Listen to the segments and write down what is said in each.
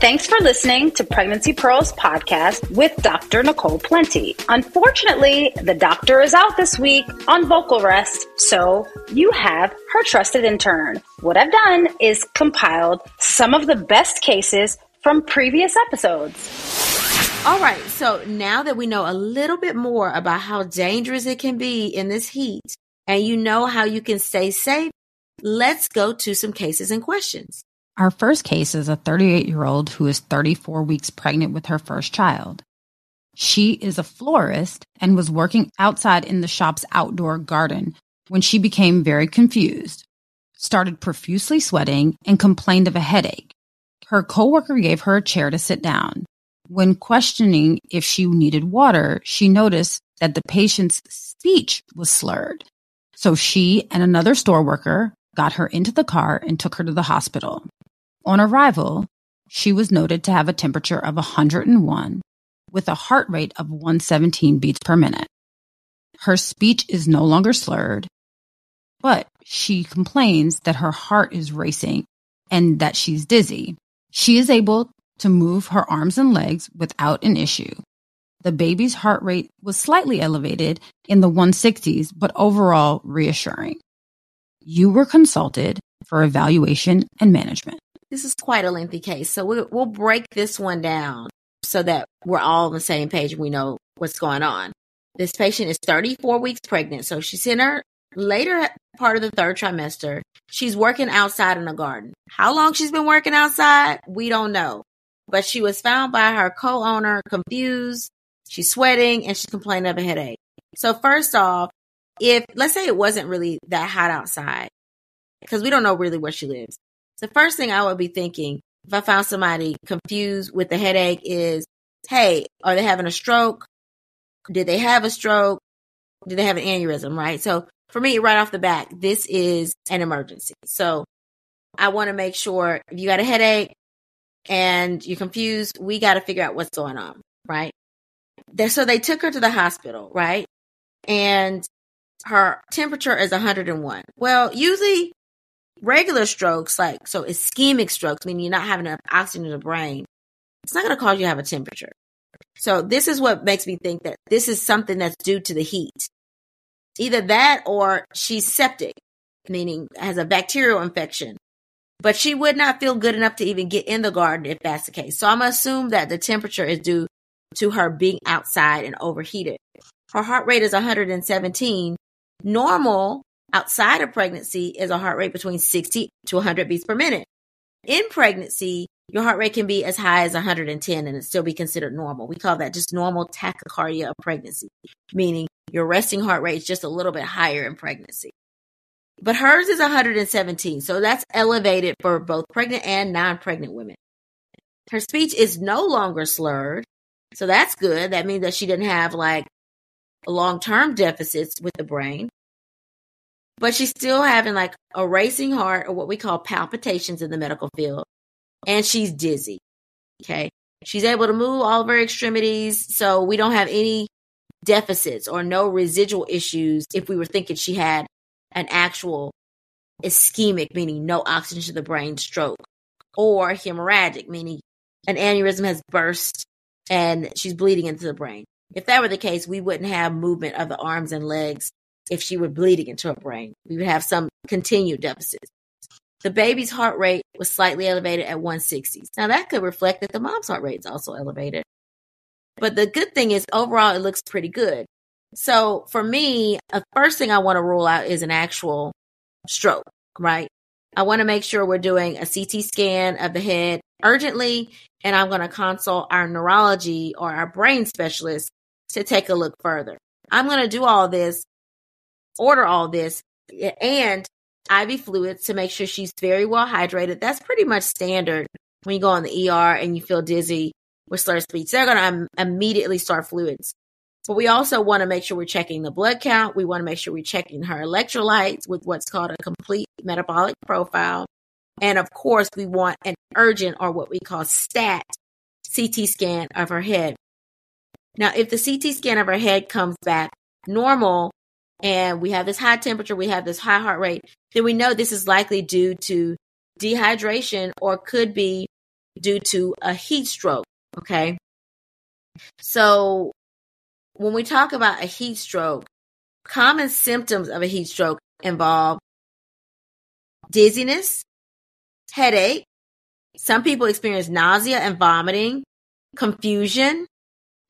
Thanks for listening to Pregnancy Pearls podcast with Dr. Nicole Plenty. Unfortunately, the doctor is out this week on vocal rest, so you have her trusted intern. What I've done is compiled some of the best cases from previous episodes. All right, so now that we know a little bit more about how dangerous it can be in this heat, and you know how you can stay safe, let's go to some cases and questions. Our first case is a 38 year old who is 34 weeks pregnant with her first child. She is a florist and was working outside in the shop's outdoor garden when she became very confused, started profusely sweating, and complained of a headache. Her coworker gave her a chair to sit down. When questioning if she needed water, she noticed that the patient's speech was slurred. So she and another store worker got her into the car and took her to the hospital. On arrival, she was noted to have a temperature of 101 with a heart rate of 117 beats per minute. Her speech is no longer slurred, but she complains that her heart is racing and that she's dizzy. She is able to move her arms and legs without an issue. The baby's heart rate was slightly elevated in the 160s, but overall reassuring. You were consulted for evaluation and management. This is quite a lengthy case, so we'll, we'll break this one down so that we're all on the same page and we know what's going on. This patient is 34 weeks pregnant, so she's in her later part of the third trimester. She's working outside in a garden. How long she's been working outside, we don't know. But she was found by her co-owner confused. She's sweating and she's complaining of a headache. So first off, if let's say it wasn't really that hot outside, because we don't know really where she lives. The first thing I would be thinking if I found somebody confused with the headache is, hey, are they having a stroke? Did they have a stroke? Did they have an aneurysm? Right. So for me, right off the bat, this is an emergency. So I want to make sure if you got a headache and you're confused, we got to figure out what's going on. Right. So they took her to the hospital. Right. And her temperature is 101. Well, usually regular strokes, like so ischemic strokes, meaning you're not having enough oxygen in the brain, it's not going to cause you to have a temperature. So this is what makes me think that this is something that's due to the heat. Either that or she's septic, meaning has a bacterial infection. But she would not feel good enough to even get in the garden if that's the case. So I'm going to assume that the temperature is due to her being outside and overheated. Her heart rate is 117. Normal outside of pregnancy is a heart rate between 60 to 100 beats per minute. In pregnancy, your heart rate can be as high as 110 and it still be considered normal. We call that just normal tachycardia of pregnancy, meaning your resting heart rate is just a little bit higher in pregnancy. But hers is 117, so that's elevated for both pregnant and non pregnant women. Her speech is no longer slurred, so that's good. That means that she didn't have like long term deficits with the brain but she's still having like a racing heart or what we call palpitations in the medical field. And she's dizzy. Okay. She's able to move all of her extremities. So we don't have any deficits or no residual issues if we were thinking she had an actual ischemic, meaning no oxygen to the brain stroke, or hemorrhagic, meaning an aneurysm has burst and she's bleeding into the brain. If that were the case, we wouldn't have movement of the arms and legs if she were bleeding into her brain. We would have some continued deficits. the baby's heart rate was slightly elevated at 160s. Now that could reflect that the mom's heart rate is also elevated. But the good thing is overall it looks pretty good. So for me, the first thing I want to rule out is an actual stroke, right? I want to make sure we're doing a CT scan of the head urgently, and I'm going to consult our neurology or our brain specialist to take a look further. I'm going to do all this, order all this, and IV fluids to make sure she's very well hydrated. That's pretty much standard when you go on the ER and you feel dizzy with slurred speech. They're going to immediately start fluids. But we also want to make sure we're checking the blood count. We want to make sure we're checking her electrolytes with what's called a complete metabolic profile. And of course, we want an urgent or what we call STAT CT scan of her head. Now, if the CT scan of her head comes back normal and we have this high temperature, we have this high heart rate, then we know this is likely due to dehydration or could be due to a heat stroke. Okay. So when we talk about a heat stroke, common symptoms of a heat stroke involve dizziness, headache. Some people experience nausea and vomiting, confusion.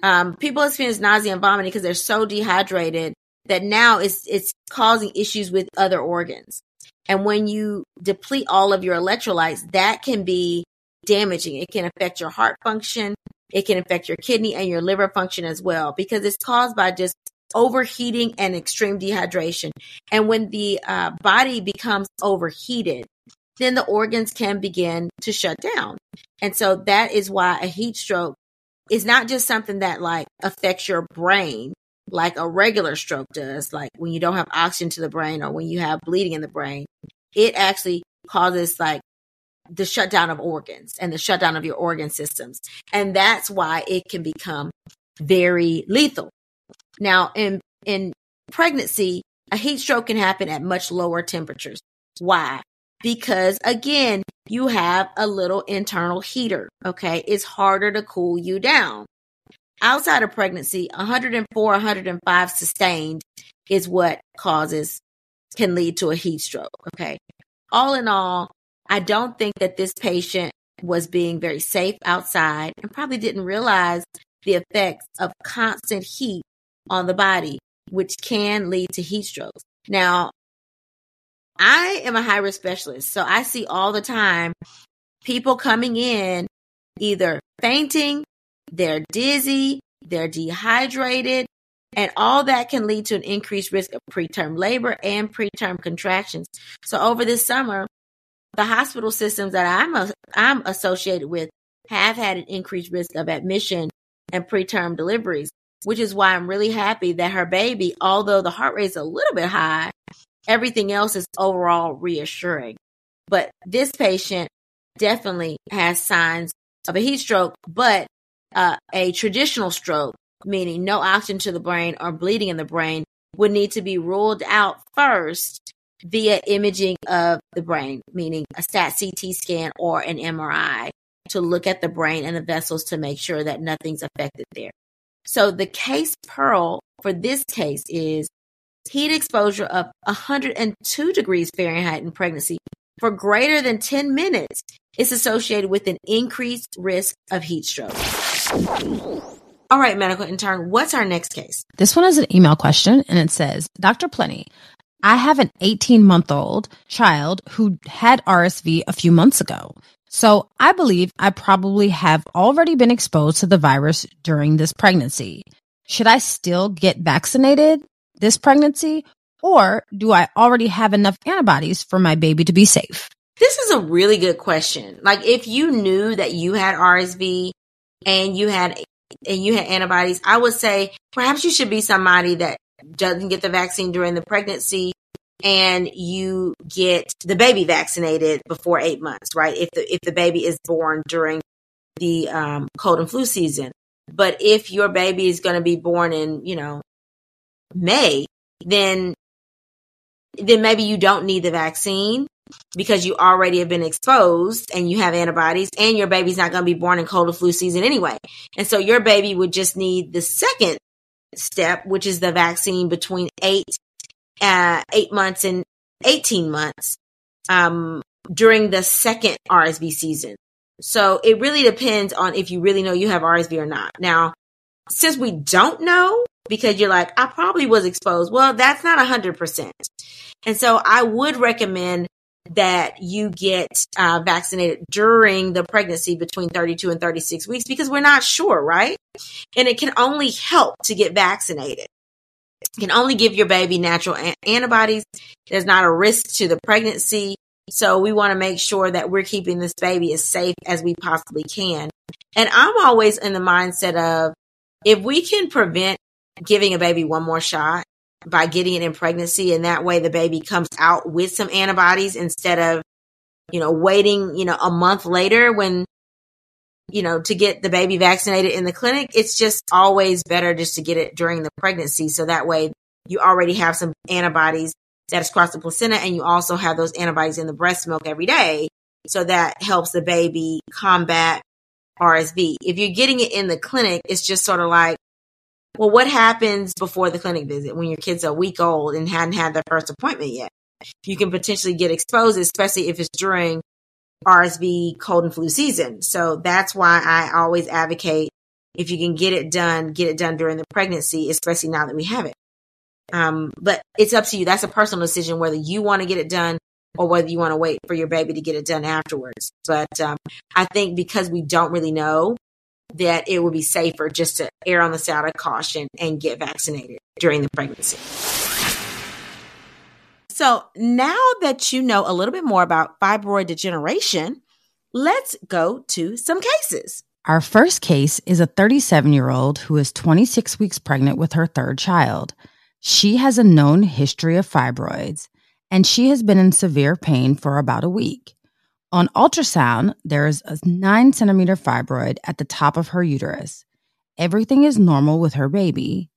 Um, people experience nausea and vomiting because they're so dehydrated that now it's it's causing issues with other organs. And when you deplete all of your electrolytes, that can be damaging. It can affect your heart function. It can affect your kidney and your liver function as well because it's caused by just overheating and extreme dehydration. And when the uh, body becomes overheated, then the organs can begin to shut down. And so that is why a heat stroke is not just something that like affects your brain like a regular stroke does, like when you don't have oxygen to the brain or when you have bleeding in the brain. It actually causes like the shutdown of organs and the shutdown of your organ systems. And that's why it can become very lethal. Now, in, in pregnancy, a heat stroke can happen at much lower temperatures. Why? Because again, you have a little internal heater. Okay. It's harder to cool you down. Outside of pregnancy, 104, 105 sustained is what causes, can lead to a heat stroke. Okay. All in all, I don't think that this patient was being very safe outside and probably didn't realize the effects of constant heat on the body, which can lead to heat strokes. Now, I am a high risk specialist, so I see all the time people coming in either fainting, they're dizzy, they're dehydrated, and all that can lead to an increased risk of preterm labor and preterm contractions. So over this summer, the hospital systems that I'm a, I'm associated with have had an increased risk of admission and preterm deliveries, which is why I'm really happy that her baby, although the heart rate is a little bit high, everything else is overall reassuring. But this patient definitely has signs of a heat stroke, but uh, a traditional stroke, meaning no oxygen to the brain or bleeding in the brain, would need to be ruled out first via imaging of the brain, meaning a STAT CT scan or an MRI to look at the brain and the vessels to make sure that nothing's affected there. So the case pearl for this case is heat exposure of 102 degrees Fahrenheit in pregnancy for greater than 10 minutes is associated with an increased risk of heat stroke. All right, medical intern, what's our next case? This one is an email question and it says, Dr. Plenty, I have an 18 month old child who had RSV a few months ago. So I believe I probably have already been exposed to the virus during this pregnancy. Should I still get vaccinated this pregnancy or do I already have enough antibodies for my baby to be safe? This is a really good question. Like if you knew that you had RSV and you had and you had antibodies, I would say perhaps you should be somebody that doesn't get the vaccine during the pregnancy and you get the baby vaccinated before eight months, right? If the if the baby is born during the um, cold and flu season, but if your baby is going to be born in you know May, then then maybe you don't need the vaccine because you already have been exposed and you have antibodies and your baby's not going to be born in cold and flu season anyway. And so your baby would just need the second step, which is the vaccine between eight, uh, eight months and 18 months. Um, during the second RSV season. So it really depends on if you really know you have RSV or not. Now, since we don't know, because you're like, I probably was exposed. Well, that's not a 100%. And so I would recommend that you get uh, vaccinated during the pregnancy between 32 and 36 weeks because we're not sure, right? And it can only help to get vaccinated. It can only give your baby natural antibodies. There's not a risk to the pregnancy. So we want to make sure that we're keeping this baby as safe as we possibly can. And I'm always in the mindset of if we can prevent giving a baby one more shot by getting it in pregnancy and that way the baby comes out with some antibodies instead of you know waiting you know a month later when you know to get the baby vaccinated in the clinic. It's just always better just to get it during the pregnancy. So that way you already have some antibodies that is crossed the placenta and you also have those antibodies in the breast milk every day. So that helps the baby combat RSV. If you're getting it in the clinic, it's just sort of like well, what happens before the clinic visit when your kid's a week old and hadn't had their first appointment yet? You can potentially get exposed, especially if it's during RSV cold and flu season. So that's why I always advocate if you can get it done, get it done during the pregnancy, especially now that we have it. Um, but it's up to you. That's a personal decision whether you want to get it done or whether you want to wait for your baby to get it done afterwards. But um, I think because we don't really know, that it would be safer just to err on the side of caution and get vaccinated during the pregnancy. So, now that you know a little bit more about fibroid degeneration, let's go to some cases. Our first case is a 37 year old who is 26 weeks pregnant with her third child. She has a known history of fibroids and she has been in severe pain for about a week. On ultrasound, there is a nine centimeter fibroid at the top of her uterus. Everything is normal with her baby,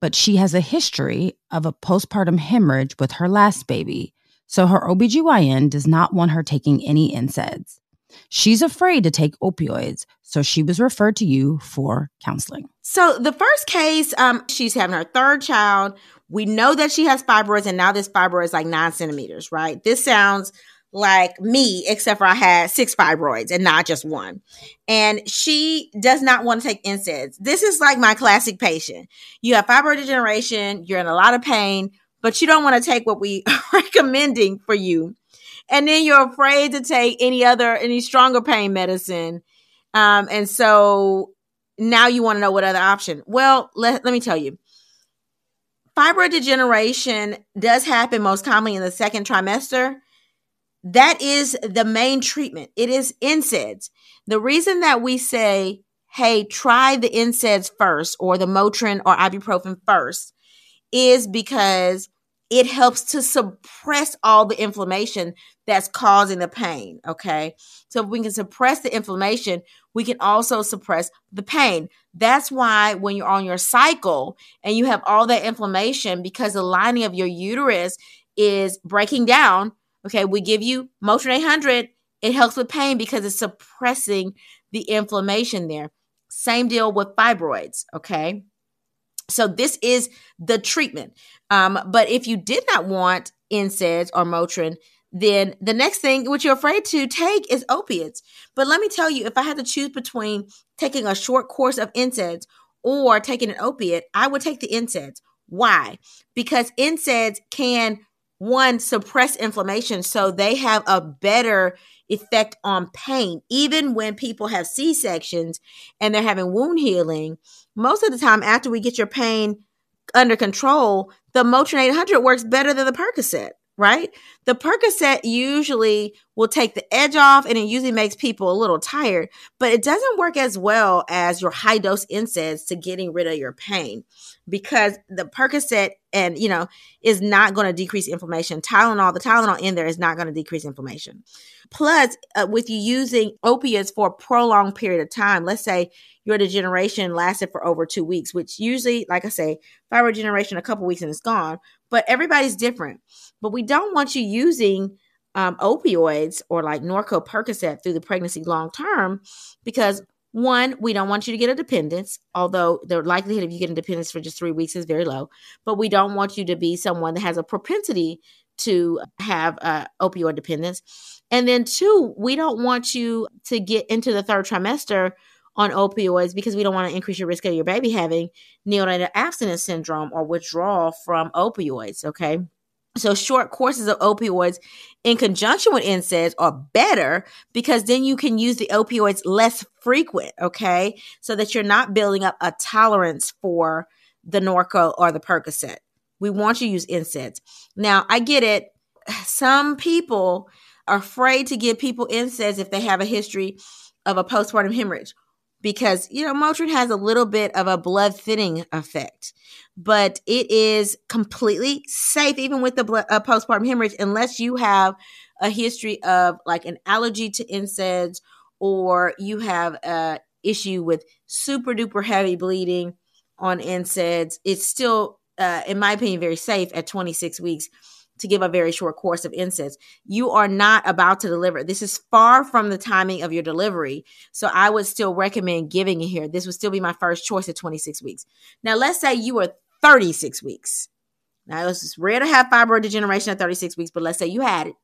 but she has a history of a postpartum hemorrhage with her last baby, so her OBGYN does not want her taking any NSAIDs. She's afraid to take opioids, so she was referred to you for counseling. So the first case, um, she's having her third child. We know that she has fibroids, and now this fibroid is like nine centimeters, right? This sounds like me, except for I had six fibroids and not just one. And she does not want to take NSAIDs. This is like my classic patient. You have fibroid degeneration, you're in a lot of pain, but you don't want to take what we are recommending for you. And then you're afraid to take any other, any stronger pain medicine. Um, and so now you want to know what other option. Well, let, let me tell you. Fibroid degeneration does happen most commonly in the second trimester that is the main treatment. It is NSAIDs. The reason that we say, hey, try the NSAIDs first or the Motrin or ibuprofen first is because it helps to suppress all the inflammation that's causing the pain. Okay. So if we can suppress the inflammation, we can also suppress the pain. That's why when you're on your cycle and you have all that inflammation because the lining of your uterus is breaking down, Okay, we give you Motrin 800. It helps with pain because it's suppressing the inflammation there. Same deal with fibroids. Okay. So this is the treatment. Um, but if you did not want NSAIDs or Motrin, then the next thing which you're afraid to take is opiates. But let me tell you, if I had to choose between taking a short course of NSAIDs or taking an opiate, I would take the NSAIDs. Why? Because NSAIDs can one suppress inflammation so they have a better effect on pain. Even when people have c-sections and they're having wound healing most of the time after we get your pain under control the motrin 800 works better than the percocet right? The Percocet usually will take the edge off and it usually makes people a little tired, but it doesn't work as well as your high dose NSAIDs to getting rid of your pain because the Percocet and, you know, is not going to decrease inflammation. Tylenol, the Tylenol in there is not going to decrease inflammation. Plus, uh, with you using opiates for a prolonged period of time, let's say your degeneration lasted for over two weeks, which usually, like I say, degeneration a couple weeks and it's gone. But everybody's different. But we don't want you using um, opioids or like Norco Percocet through the pregnancy long term because one, we don't want you to get a dependence, although the likelihood of you getting dependence for just three weeks is very low. But we don't want you to be someone that has a propensity to have uh, opioid dependence. And then, two, we don't want you to get into the third trimester on opioids because we don't want to increase your risk of your baby having neonatal abstinence syndrome or withdrawal from opioids. Okay. So short courses of opioids in conjunction with NSAIDs are better because then you can use the opioids less frequent, okay? So that you're not building up a tolerance for the Norco or the Percocet. We want you to use NSAIDs. Now, I get it. Some people are afraid to give people NSAIDs if they have a history of a postpartum hemorrhage because, you know, Motrin has a little bit of a blood thinning effect, but it is completely safe even with the blood, uh, postpartum hemorrhage unless you have a history of like an allergy to NSAIDs or you have a issue with super duper heavy bleeding on NSAIDs. It's still, uh, in my opinion, very safe at 26 weeks to give a very short course of NSAIDs. You are not about to deliver. This is far from the timing of your delivery. So I would still recommend giving it here. This would still be my first choice at 26 weeks. Now, let's say you are 36 weeks. Now, it's rare to have fibroid degeneration at 36 weeks, but let's say you had it.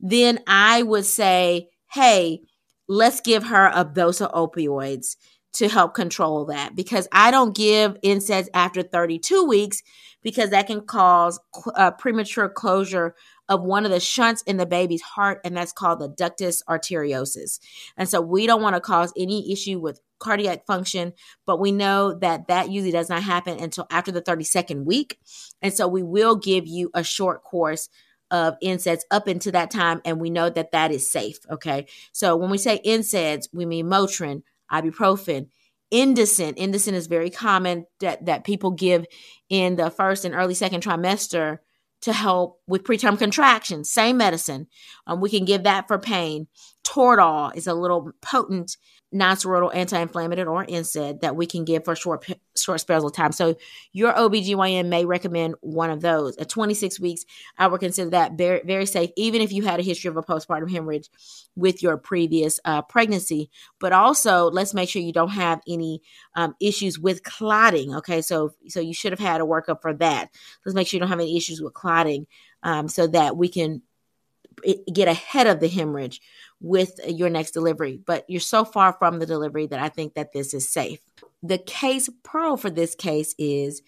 Then I would say, hey, let's give her a dose of opioids to help control that because I don't give NSAIDs after 32 weeks because that can cause uh, premature closure of one of the shunts in the baby's heart, and that's called the ductus arteriosus. And so we don't want to cause any issue with cardiac function, but we know that that usually does not happen until after the 32nd week. And so we will give you a short course of NSAIDs up into that time, and we know that that is safe. Okay. So when we say NSAIDs, we mean Motrin, ibuprofen, Indocin. Indocin is very common that, that people give in the first and early second trimester to help with preterm contractions. Same medicine. Um, we can give that for pain. Toradol is a little potent non-steroidal anti-inflammatory or NSAID that we can give for short short spells of time. So your OBGYN may recommend one of those. At 26 weeks, I would consider that very, very safe, even if you had a history of a postpartum hemorrhage with your previous uh, pregnancy. But also, let's make sure you don't have any um, issues with clotting. Okay, so so you should have had a workup for that. Let's make sure you don't have any issues with clotting, um, so that we can get ahead of the hemorrhage with your next delivery. But you're so far from the delivery that I think that this is safe. The case pearl for this case is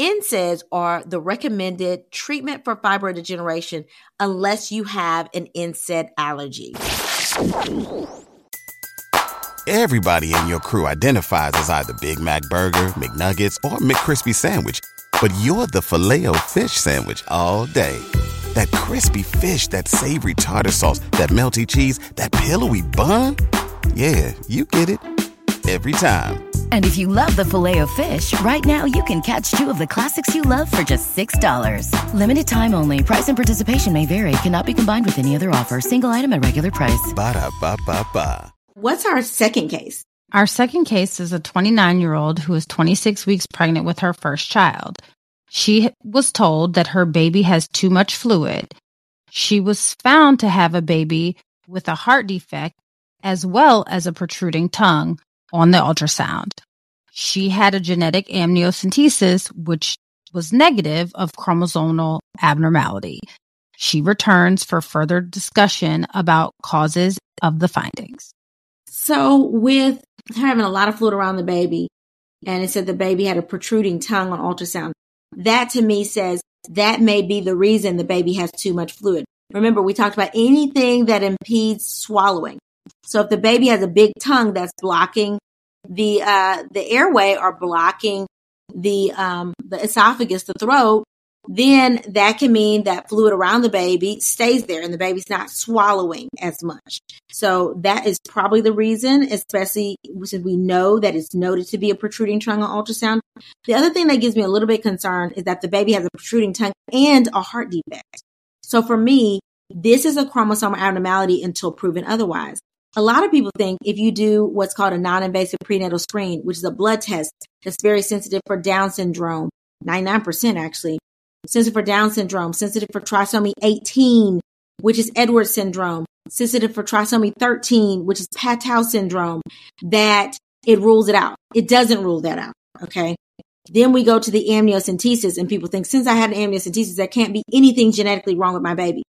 NSAIDs are the recommended treatment for fibroid degeneration unless you have an NSAID allergy. Everybody in your crew identifies as either Big Mac Burger, McNuggets, or McCrispy Sandwich, but you're the Filet-O-Fish Sandwich all day that crispy fish, that savory tartar sauce, that melty cheese, that pillowy bun. Yeah, you get it every time. And if you love the Filet-O-Fish, right now you can catch two of the classics you love for just $6. Limited time only. Price and participation may vary. Cannot be combined with any other offer. Single item at regular price. Ba da ba ba ba. What's our second case? Our second case is a 29 year old who is 26 weeks pregnant with her first child. She was told that her baby has too much fluid. She was found to have a baby with a heart defect as well as a protruding tongue on the ultrasound. She had a genetic amniocentesis, which was negative of chromosomal abnormality. She returns for further discussion about causes of the findings. So, with having a lot of fluid around the baby, and it said the baby had a protruding tongue on ultrasound, that to me says that may be the reason the baby has too much fluid. Remember, we talked about anything that impedes swallowing. So if the baby has a big tongue that's blocking the uh, the airway or blocking the um, the esophagus, the throat, then that can mean that fluid around the baby stays there and the baby's not swallowing as much. So that is probably the reason, especially since we know that it's noted to be a protruding tongue on ultrasound. The other thing that gives me a little bit concerned is that the baby has a protruding tongue and a heart defect. So for me, this is a chromosomal abnormality until proven otherwise. A lot of people think if you do what's called a non-invasive prenatal screen, which is a blood test that's very sensitive for Down syndrome, 99% actually, sensitive for Down syndrome, sensitive for trisomy 18, which is Edwards syndrome, sensitive for trisomy 13, which is Patau syndrome, that it rules it out. It doesn't rule that out. Okay. Then we go to the amniocentesis and people think since I had an amniocentesis, there can't be anything genetically wrong with my baby.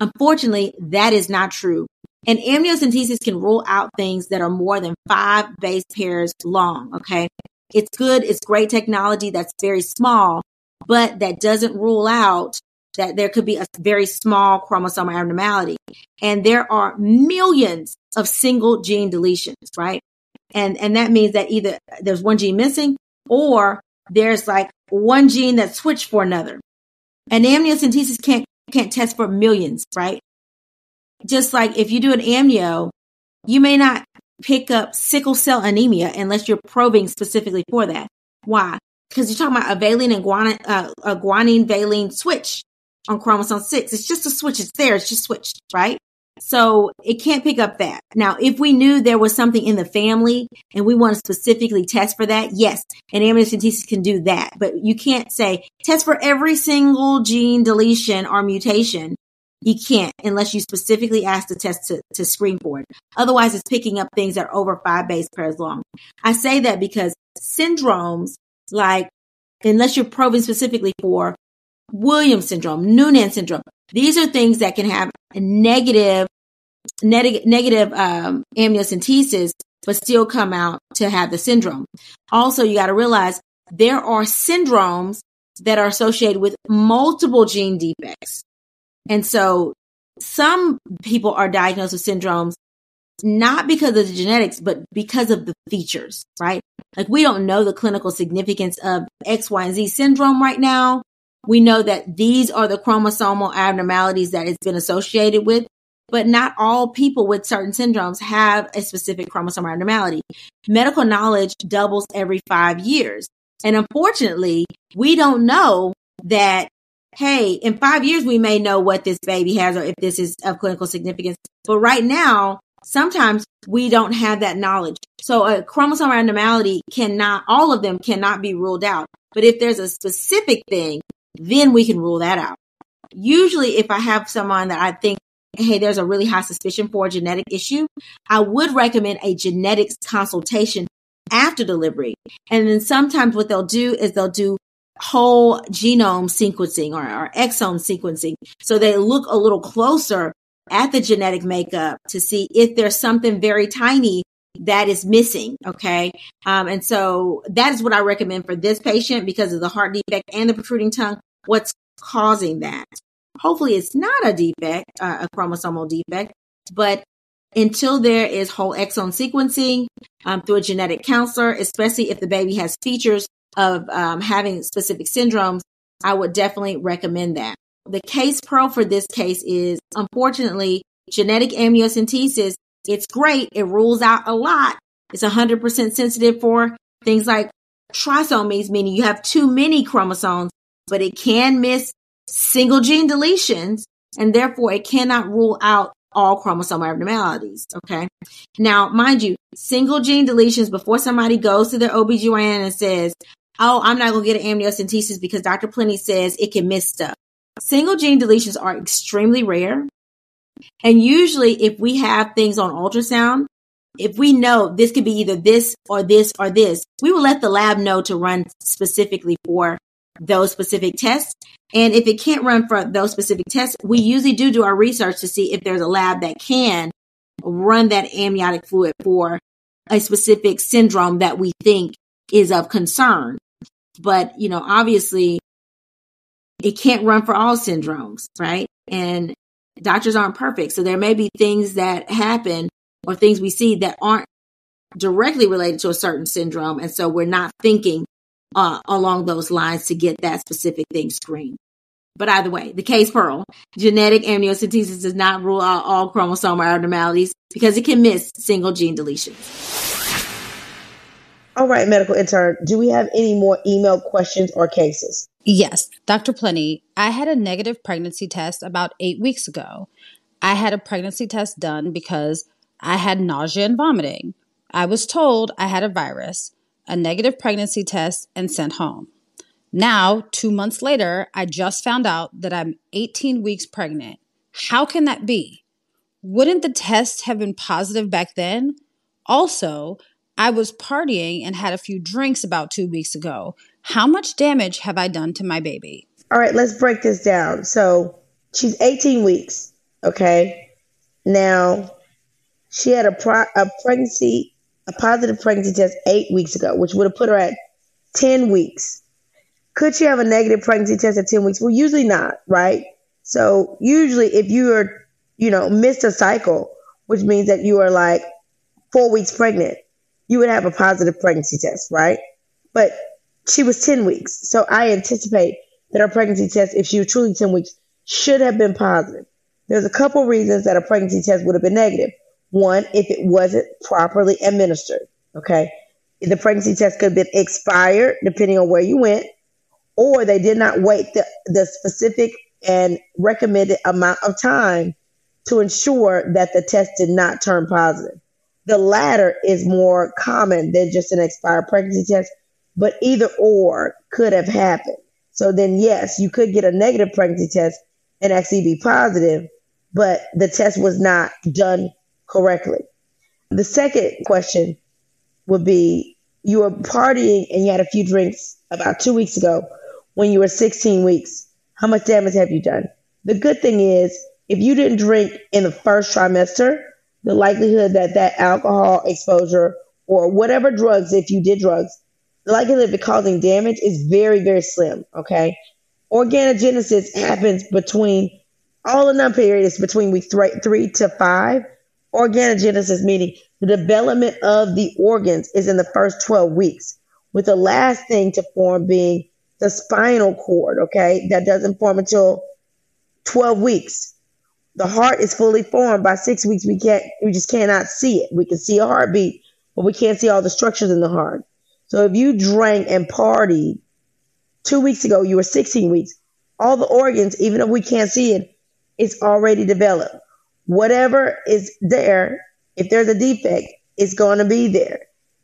Unfortunately, that is not true. And amniocentesis can rule out things that are more than five base pairs long. Okay. It's good. It's great technology that's very small, but that doesn't rule out that there could be a very small chromosomal abnormality. And there are millions of single gene deletions, right? And, and that means that either there's one gene missing or there's like one gene that's switched for another. And amniocentesis can't, can't test for millions, right? Just like if you do an amnio, you may not pick up sickle cell anemia unless you're probing specifically for that. Why? Because you're talking about a valine and guanine, uh, a guanine valine switch on chromosome six. It's just a switch. It's there. It's just switched, right? So it can't pick up that. Now, if we knew there was something in the family and we want to specifically test for that, yes, an amniocentesis can do that. But you can't say test for every single gene deletion or mutation you can't unless you specifically ask the test to, to screen for it. Otherwise, it's picking up things that are over five base pairs long. I say that because syndromes like, unless you're probing specifically for Williams syndrome, Noonan syndrome, these are things that can have a negative, neg- negative um, amniocentesis, but still come out to have the syndrome. Also, you got to realize there are syndromes that are associated with multiple gene defects. And so some people are diagnosed with syndromes not because of the genetics, but because of the features, right? Like we don't know the clinical significance of X, Y, and Z syndrome right now. We know that these are the chromosomal abnormalities that it's been associated with, but not all people with certain syndromes have a specific chromosomal abnormality. Medical knowledge doubles every five years. And unfortunately, we don't know that hey, in five years, we may know what this baby has or if this is of clinical significance. But right now, sometimes we don't have that knowledge. So a chromosome abnormality cannot, all of them cannot be ruled out. But if there's a specific thing, then we can rule that out. Usually, if I have someone that I think, hey, there's a really high suspicion for a genetic issue, I would recommend a genetics consultation after delivery. And then sometimes what they'll do is they'll do whole genome sequencing or, or exome sequencing. So they look a little closer at the genetic makeup to see if there's something very tiny that is missing. Okay. Um, and so that is what I recommend for this patient because of the heart defect and the protruding tongue. What's causing that? Hopefully it's not a defect, uh, a chromosomal defect, but until there is whole exome sequencing um, through a genetic counselor, especially if the baby has features of um, having specific syndromes, I would definitely recommend that. The case pro for this case is unfortunately genetic amniocentesis. It's great. It rules out a lot. It's 100% sensitive for things like trisomies, meaning you have too many chromosomes, but it can miss single gene deletions and therefore it cannot rule out all chromosomal abnormalities. Okay. Now, mind you, single gene deletions before somebody goes to their OBGYN and says, oh, I'm not going to get an amniocentesis because Dr. Plenty says it can miss stuff. Single gene deletions are extremely rare. And usually if we have things on ultrasound, if we know this could be either this or this or this, we will let the lab know to run specifically for those specific tests. And if it can't run for those specific tests, we usually do do our research to see if there's a lab that can run that amniotic fluid for a specific syndrome that we think is of concern. But, you know, obviously it can't run for all syndromes, right? And doctors aren't perfect. So there may be things that happen or things we see that aren't directly related to a certain syndrome. And so we're not thinking uh, along those lines to get that specific thing screened. But either way, the case pearl, genetic amniocentesis does not rule out all chromosomal abnormalities because it can miss single gene deletions. All right, medical intern, do we have any more email questions or cases? Yes, Dr. Plenty. I had a negative pregnancy test about eight weeks ago. I had a pregnancy test done because I had nausea and vomiting. I was told I had a virus, a negative pregnancy test, and sent home. Now, two months later, I just found out that I'm 18 weeks pregnant. How can that be? Wouldn't the test have been positive back then? Also, I was partying and had a few drinks about two weeks ago. How much damage have I done to my baby? All right, let's break this down. So she's 18 weeks, okay? Now, she had a, pro- a pregnancy, a positive pregnancy test eight weeks ago, which would have put her at 10 weeks. Could she have a negative pregnancy test at 10 weeks? Well, usually not, right? So usually if you are, you know, missed a cycle, which means that you are like four weeks pregnant, you would have a positive pregnancy test, right? But she was 10 weeks. So I anticipate that her pregnancy test, if she was truly 10 weeks, should have been positive. There's a couple reasons that a pregnancy test would have been negative. One, if it wasn't properly administered, okay? The pregnancy test could have been expired depending on where you went, or they did not wait the, the specific and recommended amount of time to ensure that the test did not turn positive. The latter is more common than just an expired pregnancy test, but either or could have happened. So then, yes, you could get a negative pregnancy test and actually be positive, but the test was not done correctly. The second question would be you were partying and you had a few drinks about two weeks ago when you were 16 weeks. How much damage have you done? The good thing is, if you didn't drink in the first trimester, the likelihood that that alcohol exposure or whatever drugs, if you did drugs, the likelihood of it causing damage is very, very slim. Okay. Organogenesis happens between all the number periods between week three, three to five. Organogenesis meaning the development of the organs is in the first 12 weeks, with the last thing to form being the spinal cord, okay? That doesn't form until 12 weeks. The heart is fully formed by six weeks. We can't, we just cannot see it. We can see a heartbeat, but we can't see all the structures in the heart. So if you drank and partied two weeks ago, you were 16 weeks. All the organs, even if we can't see it, it's already developed. Whatever is there, if there's a defect, it's going to be there.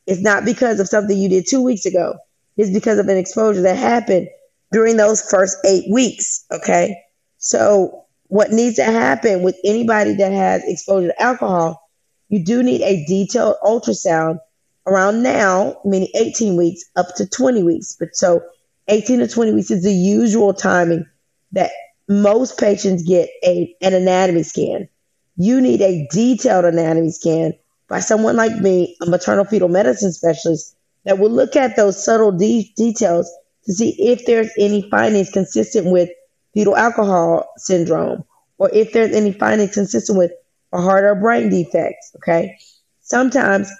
It's not because of something you did two weeks ago It's because of an exposure that happened during those first eight weeks. Okay. So what needs to happen with anybody that has exposure to alcohol, you do need a detailed ultrasound around now, meaning 18 weeks up to 20 weeks. But so 18 to 20 weeks is the usual timing that most patients get a, an anatomy scan. You need a detailed anatomy scan by someone like me, a maternal fetal medicine specialist that will look at those subtle de- details to see if there's any findings consistent with fetal alcohol syndrome or if there's any findings consistent with a heart or brain defects. Okay. Sometimes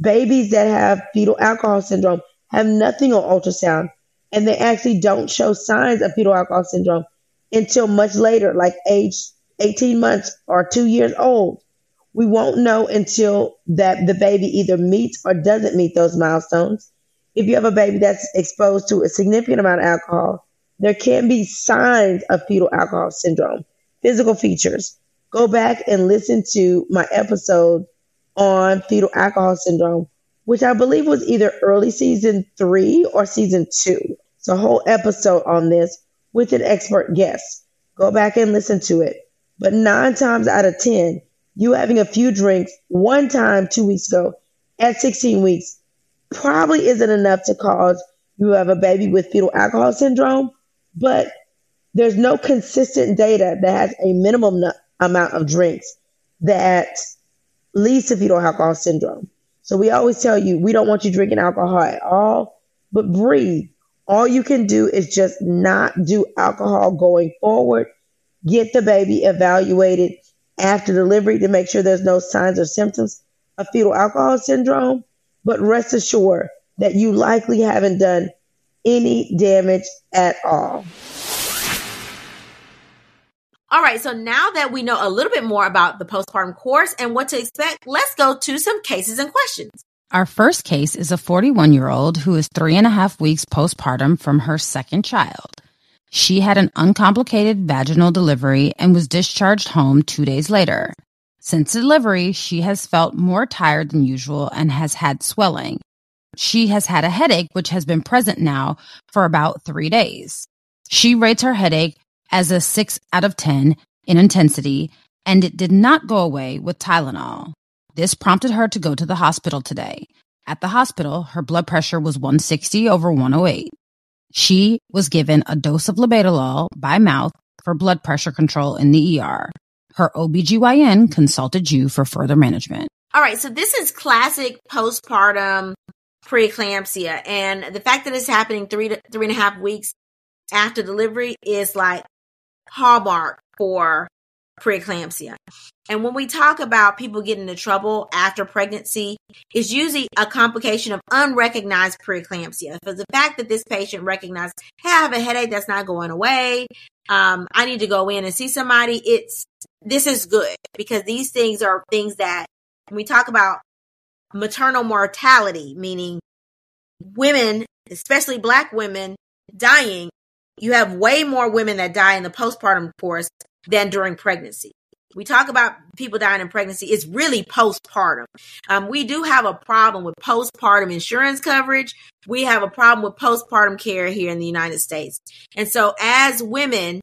babies that have fetal alcohol syndrome have nothing on ultrasound and they actually don't show signs of fetal alcohol syndrome until much later, like age 18 months or two years old we won't know until that the baby either meets or doesn't meet those milestones. If you have a baby that's exposed to a significant amount of alcohol, there can be signs of fetal alcohol syndrome, physical features. Go back and listen to my episode on fetal alcohol syndrome, which I believe was either early season three or season two. It's a whole episode on this with an expert guest. Go back and listen to it. But nine times out of 10, you having a few drinks one time two weeks ago at 16 weeks probably isn't enough to cause you have a baby with fetal alcohol syndrome, but there's no consistent data that has a minimum amount of drinks that leads to fetal alcohol syndrome. So we always tell you we don't want you drinking alcohol at all, but breathe. All you can do is just not do alcohol going forward. Get the baby evaluated after delivery to make sure there's no signs or symptoms of fetal alcohol syndrome. But rest assured that you likely haven't done any damage at all. All right, so now that we know a little bit more about the postpartum course and what to expect, let's go to some cases and questions. Our first case is a 41 year old who is three and a half weeks postpartum from her second child. She had an uncomplicated vaginal delivery and was discharged home two days later. Since delivery, she has felt more tired than usual and has had swelling. She has had a headache, which has been present now for about three days. She rates her headache as a 6 out of 10 in intensity, and it did not go away with Tylenol. This prompted her to go to the hospital today. At the hospital, her blood pressure was 160 over 108. She was given a dose of labetalol by mouth for blood pressure control in the ER. Her OBGYN consulted you for further management. All right, so this is classic postpartum preeclampsia, and the fact that it's happening three to three and a half weeks after delivery is like hallmark for preeclampsia. And when we talk about people getting into trouble after pregnancy, it's usually a complication of unrecognized preeclampsia. For the fact that this patient recognized, hey, I have a headache that's not going away. Um, I need to go in and see somebody. It's, this is good because these things are things that we talk about maternal mortality, meaning women, especially black women dying, you have way more women that die in the postpartum course than during pregnancy. We talk about people dying in pregnancy. It's really postpartum. Um, we do have a problem with postpartum insurance coverage. We have a problem with postpartum care here in the United States. And so as women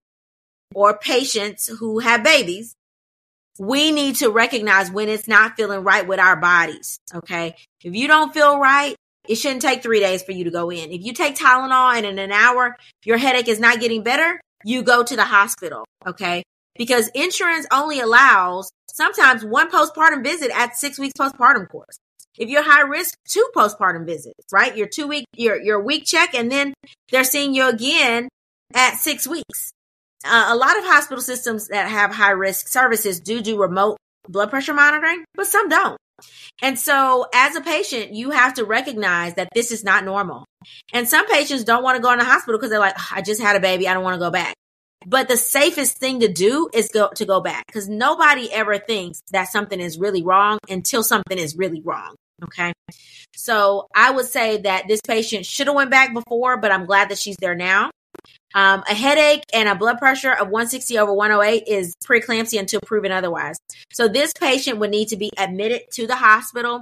or patients who have babies, we need to recognize when it's not feeling right with our bodies. Okay. If you don't feel right, it shouldn't take three days for you to go in. If you take Tylenol and in an hour your headache is not getting better, you go to the hospital. Okay because insurance only allows sometimes one postpartum visit at six weeks postpartum course. If you're high risk, two postpartum visits, right? Your two week, your, your week check, and then they're seeing you again at six weeks. Uh, a lot of hospital systems that have high risk services do do remote blood pressure monitoring, but some don't. And so as a patient, you have to recognize that this is not normal. And some patients don't want to go in the hospital because they're like, I just had a baby. I don't want to go back. But the safest thing to do is go to go back because nobody ever thinks that something is really wrong until something is really wrong. Okay. So I would say that this patient should have went back before, but I'm glad that she's there now. Um, a headache and a blood pressure of 160 over 108 is preeclampsia until proven otherwise. So this patient would need to be admitted to the hospital.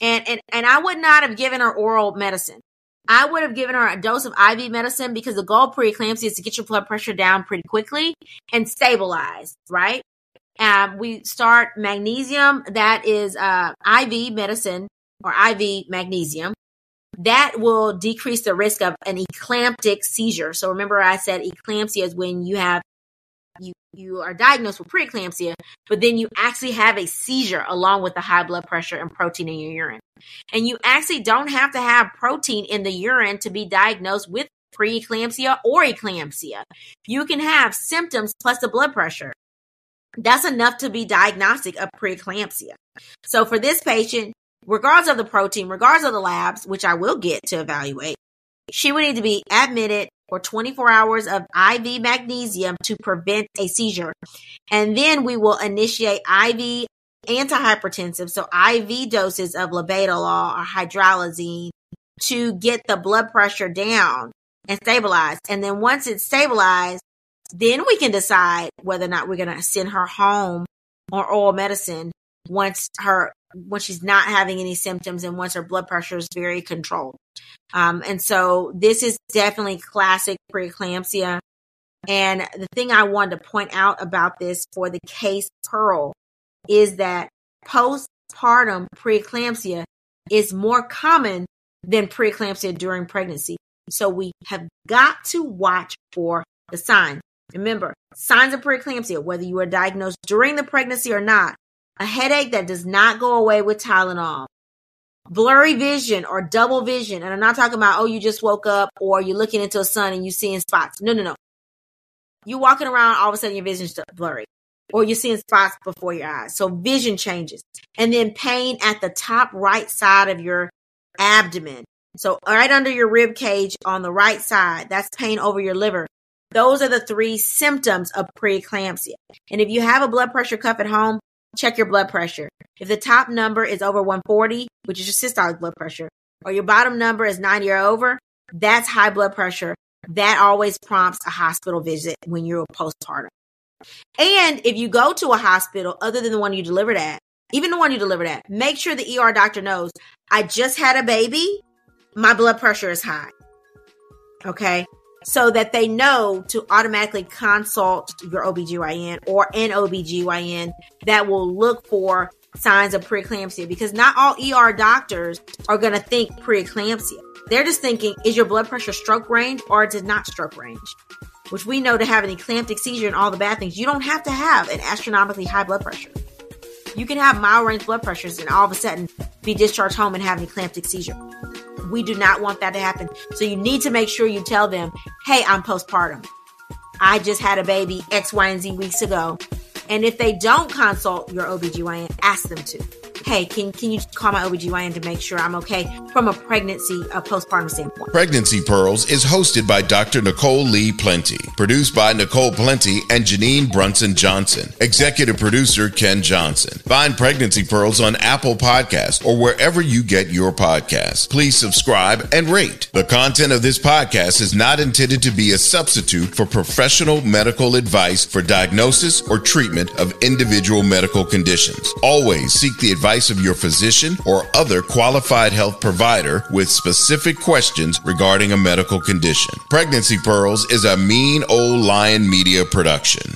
And, and, and I would not have given her oral medicine. I would have given her a dose of IV medicine because the goal of preeclampsia is to get your blood pressure down pretty quickly and stabilize, right? Um, we start magnesium, that is uh, IV medicine or IV magnesium. That will decrease the risk of an eclamptic seizure. So remember, I said eclampsia is when you have you you are diagnosed with preeclampsia, but then you actually have a seizure along with the high blood pressure and protein in your urine. And you actually don't have to have protein in the urine to be diagnosed with preeclampsia or eclampsia. You can have symptoms plus the blood pressure. That's enough to be diagnostic of preeclampsia. So for this patient, regardless of the protein, regardless of the labs, which I will get to evaluate, she would need to be admitted for 24 hours of IV magnesium to prevent a seizure. And then we will initiate IV antihypertensive, so IV doses of labetalol or hydralazine to get the blood pressure down and stabilized. And then once it's stabilized, then we can decide whether or not we're going to send her home on oral medicine once her when she's not having any symptoms and once her blood pressure is very controlled. Um, and so this is definitely classic preeclampsia. And the thing I wanted to point out about this for the case Pearl is that postpartum preeclampsia is more common than preeclampsia during pregnancy. So we have got to watch for the signs. Remember, signs of preeclampsia, whether you are diagnosed during the pregnancy or not, a headache that does not go away with Tylenol, blurry vision or double vision. And I'm not talking about, oh, you just woke up or you're looking into a sun and you're seeing spots. No, no, no. You're walking around, all of a sudden your vision's blurry or you're seeing spots before your eyes. So vision changes. And then pain at the top right side of your abdomen. So right under your rib cage on the right side, that's pain over your liver. Those are the three symptoms of preeclampsia. And if you have a blood pressure cuff at home, check your blood pressure. If the top number is over 140, which is your systolic blood pressure, or your bottom number is 90 or over, that's high blood pressure. That always prompts a hospital visit when you're a postpartum. And if you go to a hospital other than the one you delivered at, even the one you delivered at, make sure the ER doctor knows I just had a baby. My blood pressure is high. Okay so that they know to automatically consult your OBGYN or an OBGYN that will look for signs of preeclampsia because not all ER doctors are going to think preeclampsia. They're just thinking, is your blood pressure stroke range or is it not stroke range? Which we know to have an eclamptic seizure and all the bad things, you don't have to have an astronomically high blood pressure. You can have mild range blood pressures and all of a sudden be discharged home and have an eclamptic seizure. We do not want that to happen. So you need to make sure you tell them, hey, I'm postpartum. I just had a baby X, Y, and Z weeks ago. And if they don't consult your OBGYN, ask them to hey, can, can you call my OBGYN to make sure I'm okay from a pregnancy, a postpartum standpoint? Pregnancy Pearls is hosted by Dr. Nicole Lee Plenty, produced by Nicole Plenty and Janine Brunson Johnson, executive producer Ken Johnson. Find Pregnancy Pearls on Apple Podcasts or wherever you get your podcasts. Please subscribe and rate. The content of this podcast is not intended to be a substitute for professional medical advice for diagnosis or treatment of individual medical conditions. Always seek the advice advice of your physician or other qualified health provider with specific questions regarding a medical condition. Pregnancy Pearls is a mean old lion media production.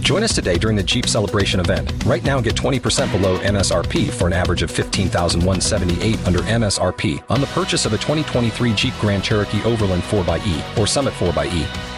Join us today during the Jeep Celebration event. Right now, get 20% below MSRP for an average of 15178 under MSRP on the purchase of a 2023 Jeep Grand Cherokee Overland 4xE or Summit 4xE.